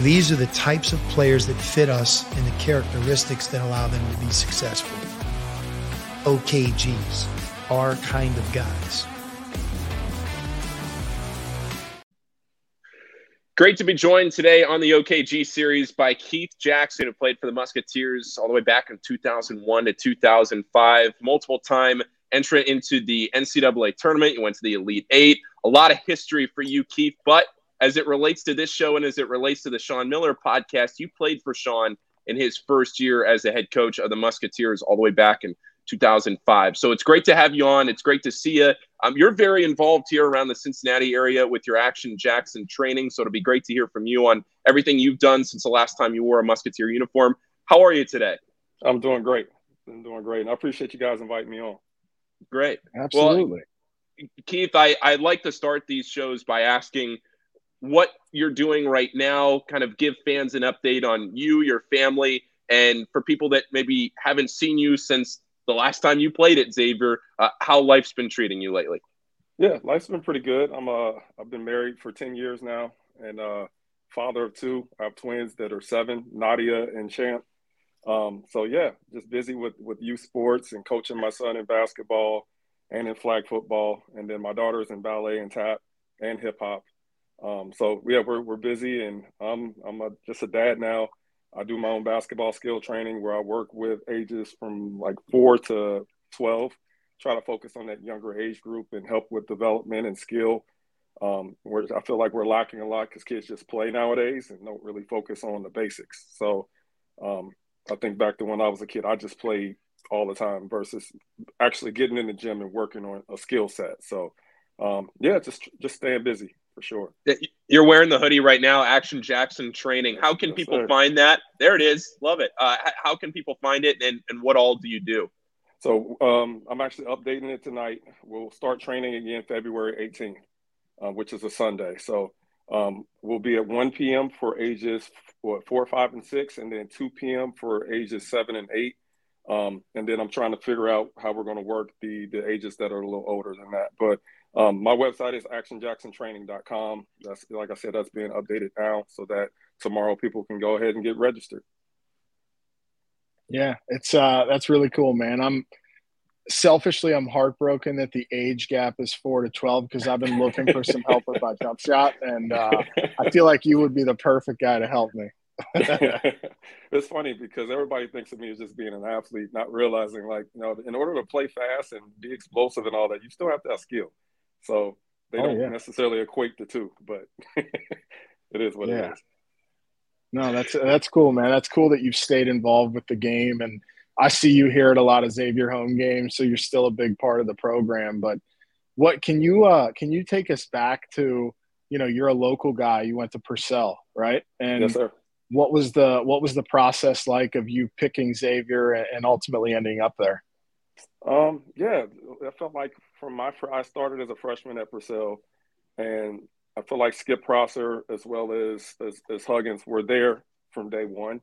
These are the types of players that fit us and the characteristics that allow them to be successful. OKGs, our kind of guys. Great to be joined today on the OKG series by Keith Jackson, who played for the Musketeers all the way back in 2001 to 2005, multiple time entrant into the NCAA tournament. You went to the Elite Eight. A lot of history for you, Keith. But as it relates to this show and as it relates to the Sean Miller podcast, you played for Sean in his first year as the head coach of the Musketeers all the way back in 2005. So it's great to have you on. It's great to see you. Um, you're very involved here around the Cincinnati area with your Action Jackson training. So it'll be great to hear from you on everything you've done since the last time you wore a Musketeer uniform. How are you today? I'm doing great. I'm doing great. And I appreciate you guys inviting me on. Great. Absolutely. Well, Keith, I, I like to start these shows by asking what you're doing right now, kind of give fans an update on you, your family, and for people that maybe haven't seen you since the last time you played at Xavier, uh, how life's been treating you lately. Yeah, life's been pretty good. I'm uh I've been married for 10 years now and uh father of two. I have twins that are seven, Nadia and Champ. Um, so yeah, just busy with with youth sports and coaching my son in basketball and in flag football, and then my daughter's in ballet and tap and hip hop. Um, so yeah, we're we're busy, and I'm I'm a, just a dad now. I do my own basketball skill training where I work with ages from like four to twelve. Try to focus on that younger age group and help with development and skill. Um, where I feel like we're lacking a lot because kids just play nowadays and don't really focus on the basics. So um, I think back to when I was a kid, I just played all the time versus actually getting in the gym and working on a skill set. So, um, yeah, just just staying busy for sure. You're wearing the hoodie right now, Action Jackson Training. How can yes, people sir. find that? There it is. Love it. Uh, how can people find it, and and what all do you do? So um, I'm actually updating it tonight. We'll start training again February 18th, uh, which is a Sunday. So um, we'll be at 1 p.m. for ages what, four, five, and six, and then 2 p.m. for ages seven and eight. Um, and then I'm trying to figure out how we're going to work the the ages that are a little older than that. But um, my website is actionjacksontraining.com. That's like I said, that's being updated now so that tomorrow people can go ahead and get registered. Yeah, it's uh that's really cool, man. I'm selfishly I'm heartbroken that the age gap is four to twelve because I've been looking for some help with my jump shot, and uh, I feel like you would be the perfect guy to help me. it's funny because everybody thinks of me as just being an athlete, not realizing like you know, in order to play fast and be explosive and all that, you still have to have skill. So they oh, don't yeah. necessarily equate the two, but it is what yeah. it is. No, that's that's cool, man. That's cool that you've stayed involved with the game, and I see you here at a lot of Xavier home games, so you're still a big part of the program. But what can you uh, can you take us back to? You know, you're a local guy. You went to Purcell, right? And yes, sir. What was the what was the process like of you picking Xavier and ultimately ending up there? Um, yeah, I felt like from my I started as a freshman at Purcell, and I feel like Skip Prosser as well as, as, as Huggins were there from day one,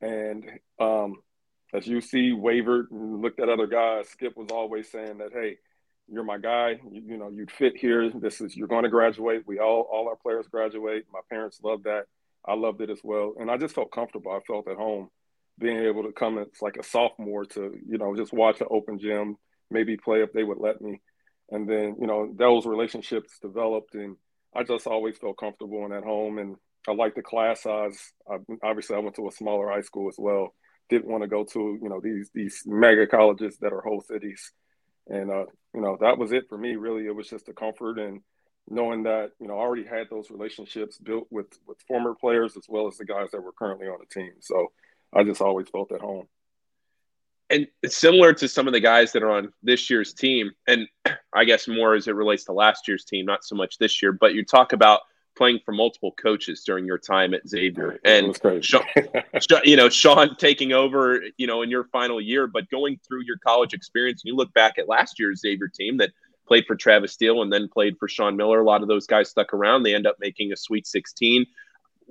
and um, as you see, wavered and looked at other guys. Skip was always saying that, hey, you're my guy. You, you know, you'd fit here. This is you're going to graduate. We all all our players graduate. My parents loved that. I loved it as well, and I just felt comfortable. I felt at home being able to come as like a sophomore to you know just watch an open gym, maybe play if they would let me, and then you know those relationships developed, and I just always felt comfortable and at home, and I like the class size. I, obviously, I went to a smaller high school as well. Didn't want to go to you know these these mega colleges that are whole cities, and uh, you know that was it for me. Really, it was just a comfort and knowing that you know I already had those relationships built with with former players as well as the guys that were currently on the team. So I just always felt at home. And it's similar to some of the guys that are on this year's team, and I guess more as it relates to last year's team, not so much this year. But you talk about playing for multiple coaches during your time at Xavier, and Sean, you know Sean taking over, you know, in your final year, but going through your college experience, and you look back at last year's Xavier team that played for Travis Steele and then played for Sean Miller. A lot of those guys stuck around. They end up making a Sweet 16.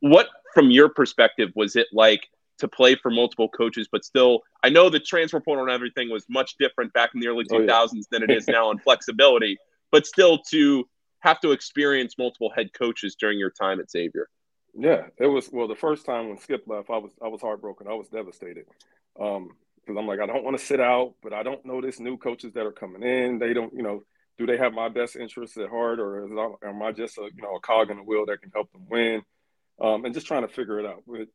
What, from your perspective, was it like to play for multiple coaches, but still, I know the transfer portal and everything was much different back in the early 2000s oh, yeah. than it is now on flexibility, but still to have to experience multiple head coaches during your time at Xavier. Yeah, it was. Well, the first time when Skip left, I was I was heartbroken. I was devastated Um because I'm like, I don't want to sit out, but I don't know this new coaches that are coming in. They don't, you know, do they have my best interests at heart, or is, am I just a you know a cog in the wheel that can help them win? Um, and just trying to figure it out. But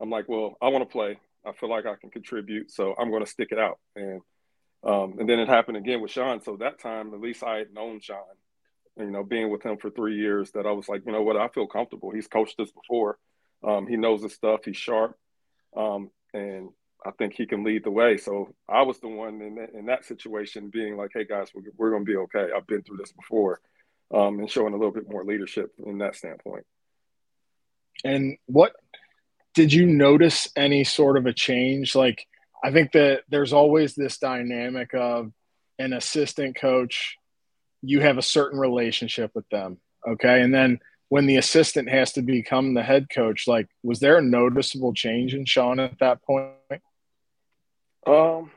I'm like, well, I want to play. I feel like I can contribute, so I'm going to stick it out. And um, and then it happened again with Sean. So that time, at least I had known Sean, you know, being with him for three years, that I was like, you know what, I feel comfortable. He's coached us before. Um, he knows his stuff. He's sharp, um, and I think he can lead the way. So I was the one in that, in that situation, being like, hey guys, we're, we're going to be okay. I've been through this before, um, and showing a little bit more leadership in that standpoint. And what did you notice any sort of a change? Like, I think that there's always this dynamic of an assistant coach, you have a certain relationship with them. Okay. And then when the assistant has to become the head coach, like, was there a noticeable change in Sean at that point? Um,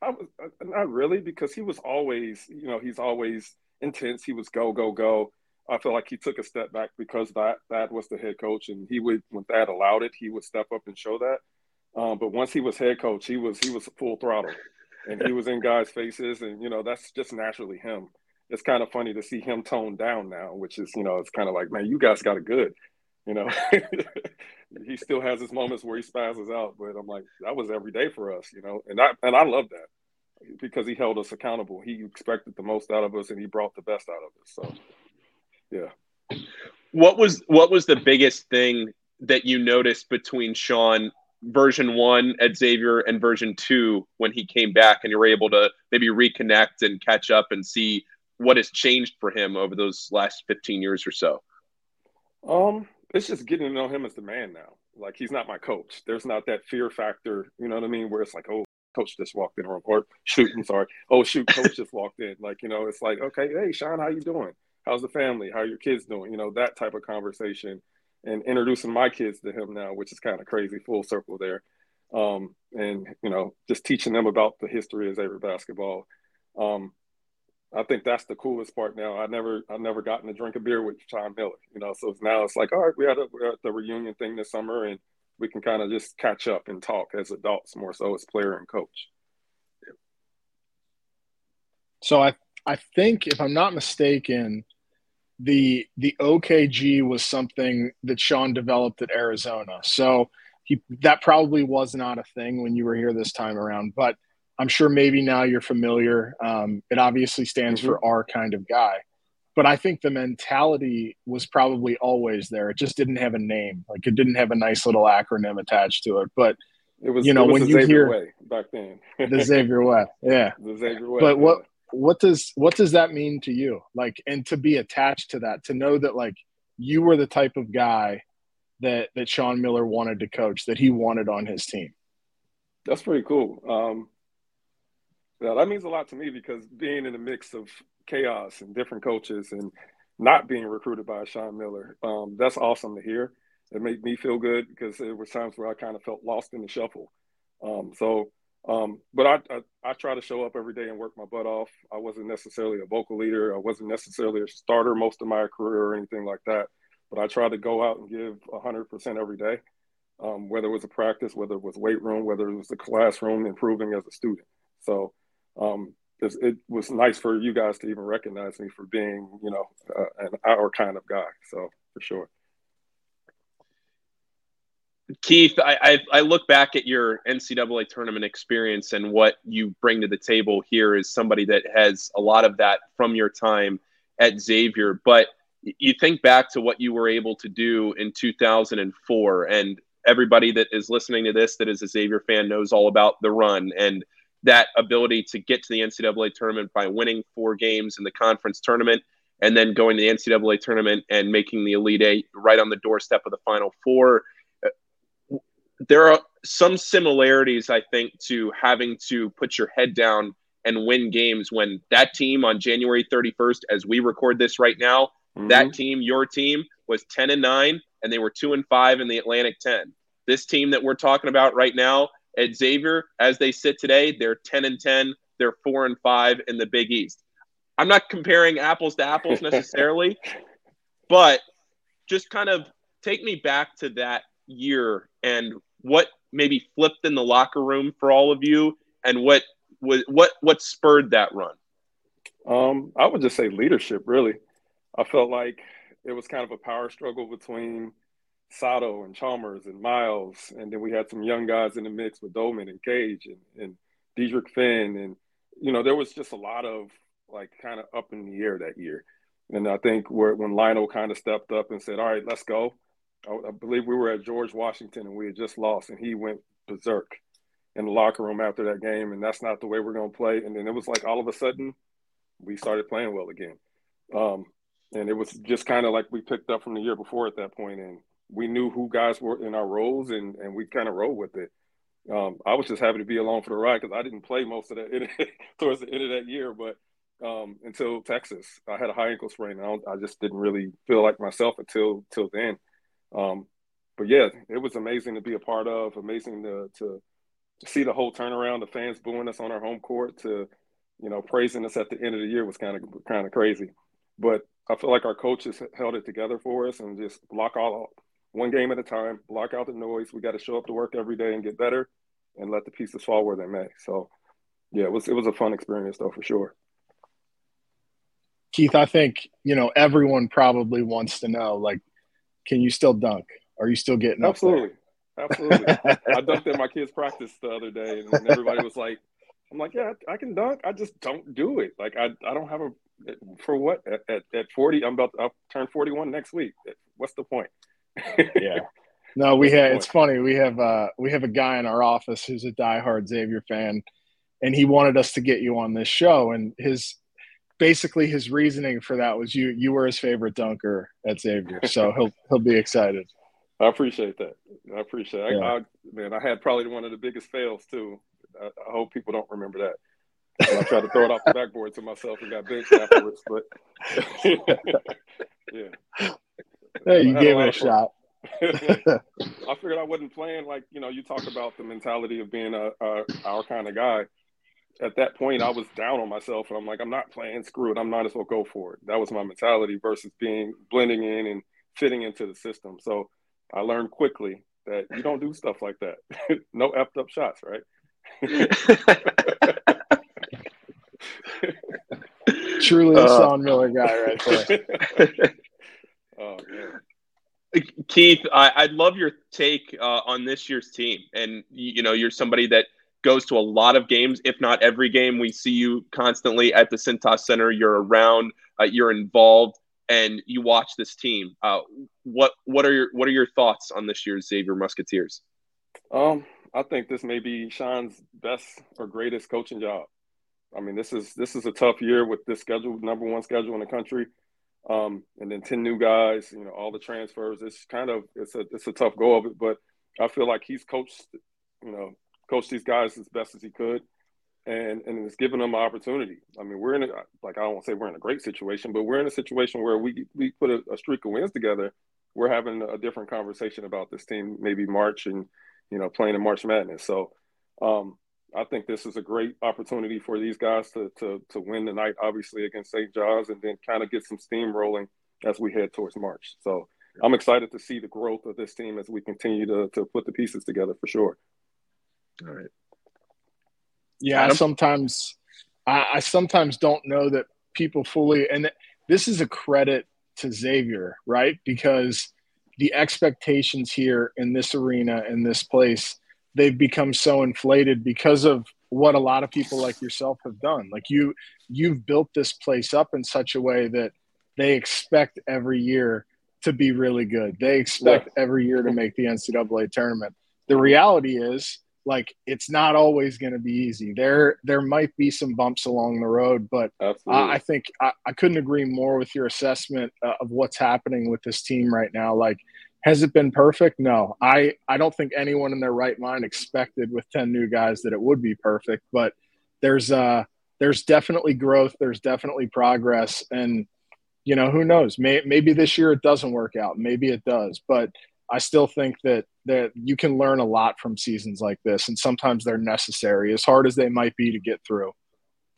I was uh, not really because he was always, you know, he's always intense. He was go, go, go. I feel like he took a step back because that that was the head coach, and he would when that allowed it, he would step up and show that. Um, but once he was head coach, he was he was full throttle, and he was in guys' faces, and you know that's just naturally him. It's kind of funny to see him toned down now, which is you know it's kind of like man, you guys got it good, you know. he still has his moments where he spazzes out, but I'm like that was every day for us, you know, and I and I love that because he held us accountable. He expected the most out of us, and he brought the best out of us. So yeah. What was what was the biggest thing that you noticed between Sean version one at Xavier and version two when he came back and you were able to maybe reconnect and catch up and see what has changed for him over those last 15 years or so? Um, it's just getting to know him as the man now. Like he's not my coach. There's not that fear factor, you know what I mean, where it's like, oh, coach just walked in, or, or shoot, I'm sorry. Oh shoot, coach just walked in. Like, you know, it's like, okay, hey Sean, how you doing? How's the family? How are your kids doing? You know, that type of conversation and introducing my kids to him now, which is kind of crazy, full circle there. Um, and, you know, just teaching them about the history of Xavier basketball. Um, I think that's the coolest part now. I never, I never gotten to drink a beer with Sean Miller, you know, so now it's like, all right, we had a, at the reunion thing this summer and we can kind of just catch up and talk as adults more so as player and coach. So I, I think if I'm not mistaken, the the OKG was something that Sean developed at Arizona. So he that probably was not a thing when you were here this time around, but I'm sure maybe now you're familiar. Um, it obviously stands mm-hmm. for our kind of guy, but I think the mentality was probably always there. It just didn't have a name, like it didn't have a nice little acronym attached to it. But it was, you know, when you Xavier hear way back then, the Xavier way, yeah, the Xavier way. But what what does what does that mean to you? Like and to be attached to that to know that like you were the type of guy that that Sean Miller wanted to coach that he wanted on his team. That's pretty cool. Um yeah, that means a lot to me because being in a mix of chaos and different coaches and not being recruited by Sean Miller um that's awesome to hear. It made me feel good because there were times where I kind of felt lost in the shuffle. Um so um, try to show up every day and work my butt off. I wasn't necessarily a vocal leader. I wasn't necessarily a starter most of my career or anything like that. But I tried to go out and give 100% every day, um, whether it was a practice, whether it was weight room, whether it was the classroom, improving as a student. So um, it was nice for you guys to even recognize me for being, you know, uh, an our kind of guy. So for sure. Keith, I, I, I look back at your NCAA tournament experience and what you bring to the table here is somebody that has a lot of that from your time at Xavier. But you think back to what you were able to do in 2004, and everybody that is listening to this that is a Xavier fan knows all about the run and that ability to get to the NCAA tournament by winning four games in the conference tournament and then going to the NCAA tournament and making the Elite Eight right on the doorstep of the Final Four there are some similarities, I think, to having to put your head down and win games when that team on January 31st, as we record this right now, mm-hmm. that team, your team, was 10 and 9, and they were 2 and 5 in the Atlantic 10. This team that we're talking about right now at Xavier, as they sit today, they're 10 and 10, they're 4 and 5 in the Big East. I'm not comparing apples to apples necessarily, but just kind of take me back to that year and what maybe flipped in the locker room for all of you, and what what what what spurred that run. Um, I would just say leadership. Really, I felt like it was kind of a power struggle between Sato and Chalmers and Myles, and then we had some young guys in the mix with Doellman and Cage and, and Dedrick Finn, and you know there was just a lot of like kind of up in the air that year. And I think where, when Lionel kind of stepped up and said, "All right, let's go," I, I believe we were at George Washington and we had just lost, and he went berserk in the locker room after that game, and that's not the way we're going to play. And then it was like all of a sudden we started playing well again. Um, and it was just kind of like we picked up from the year before at that point, and we knew who guys were in our roles, and and we kind of rolled with it. Um, I was just happy to be along for the ride because I didn't play most of that towards the end of that year, but um, until Texas, I had a high ankle sprain, I, I, just didn't really feel like myself until till then. Um, but yeah, it was amazing to be a part of. Amazing to to see the whole turnaround. The fans booing us on our home court to you know praising us at the end of the year was kind of kind of crazy. But I feel like our coaches held it together for us and just block all one game at a time, block out the noise. We got to show up to work every day and get better, and let the pieces fall where they may. So, yeah, it was it was a fun experience though for sure. Keith, I think you know everyone probably wants to know, like, can you still dunk? Are you still getting absolutely, absolutely? I dunked at my kids' practice the other day, and everybody was like, "I'm like, yeah, I can dunk. I just don't do it. Like, I I don't have a for what at, at, at 40 i'm about to I'll turn 41 next week what's the point yeah no we have it's funny we have uh we have a guy in our office who's a diehard xavier fan and he wanted us to get you on this show and his basically his reasoning for that was you you were his favorite dunker at xavier so he'll he'll be excited i appreciate that i appreciate it yeah. I, I, man i had probably one of the biggest fails too I, I hope people don't remember that I tried to throw it off the backboard to myself and got benched afterwards. But yeah, hey, you gave it a shot. I figured I wasn't playing like you know. You talk about the mentality of being a, a our kind of guy. At that point, I was down on myself, and I'm like, I'm not playing. Screw it. I'm not as well go for it. That was my mentality versus being blending in and fitting into the system. So I learned quickly that you don't do stuff like that. no effed up shots, right? Truly a uh, Sean Miller guy right there. oh man. Keith, I, would love your take uh, on this year's team. And, you know, you're somebody that goes to a lot of games, if not every game. We see you constantly at the Cintas Center. You're around, uh, you're involved, and you watch this team. Uh, what what are your what are your thoughts on this year's Xavier Musketeers? Um, I think this may be Sean's best or greatest coaching job. I mean, this is this is a tough year with this schedule, number one schedule in the country, um, and then ten new guys. You know, all the transfers. It's kind of it's a it's a tough go of it, but I feel like he's coached, you know, coached these guys as best as he could, and and it's given them an opportunity. I mean, we're in a like I don't want to say we're in a great situation, but we're in a situation where we we put a, a streak of wins together. We're having a different conversation about this team, maybe March and you know playing in March Madness. So. Um, I think this is a great opportunity for these guys to to to win the night, obviously against St. John's, and then kind of get some steam rolling as we head towards March. So I'm excited to see the growth of this team as we continue to to put the pieces together for sure. All right. Yeah, Adam? sometimes I, I sometimes don't know that people fully, and this is a credit to Xavier, right? Because the expectations here in this arena in this place they've become so inflated because of what a lot of people like yourself have done. Like you, you've built this place up in such a way that they expect every year to be really good. They expect yeah. every year to make the NCAA tournament. The reality is, like, it's not always going to be easy. There, there might be some bumps along the road, but I think I, I, couldn't agree more with your assessment uh, of what's happening with this team right now. Like, has it been perfect? No. I, I don't think anyone in their right mind expected with 10 new guys that it would be perfect, but there's uh there's definitely growth, there's definitely progress and you know, who knows? May, maybe this year it doesn't work out, maybe it does, but I still think that that you can learn a lot from seasons like this and sometimes they're necessary as hard as they might be to get through.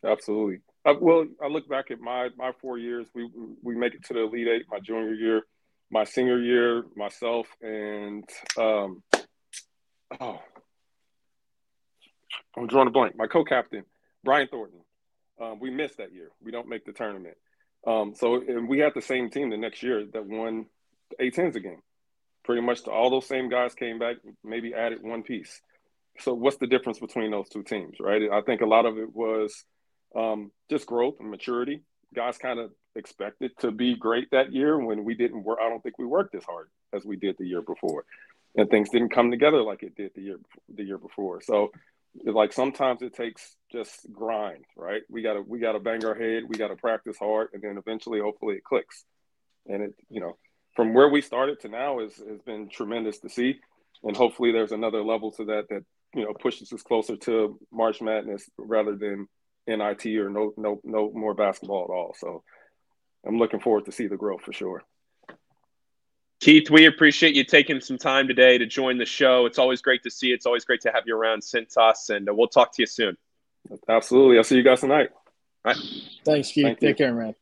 Absolutely. Uh, well, I look back at my my 4 years, we we make it to the Elite 8 my junior year my senior year, myself and um, oh, I'm drawing a blank. My co-captain, Brian Thornton. Um, we missed that year. We don't make the tournament. Um, so and we had the same team the next year that won the A10s again. Pretty much all those same guys came back, maybe added one piece. So what's the difference between those two teams, right? I think a lot of it was um, just growth and maturity. Guys kind of expected to be great that year when we didn't work. I don't think we worked as hard as we did the year before, and things didn't come together like it did the year the year before. So, like sometimes it takes just grind, right? We gotta we gotta bang our head, we gotta practice hard, and then eventually, hopefully, it clicks. And it, you know, from where we started to now is has been tremendous to see, and hopefully, there's another level to that that you know pushes us closer to March Madness rather than NIT or no no no more basketball at all. So I'm looking forward to see the growth for sure. Keith, we appreciate you taking some time today to join the show. It's always great to see. you. It's always great to have you around Cintas, and uh, we'll talk to you soon. Absolutely. I'll see you guys tonight. All right. Thanks, Keith. Thank Take you. care, man.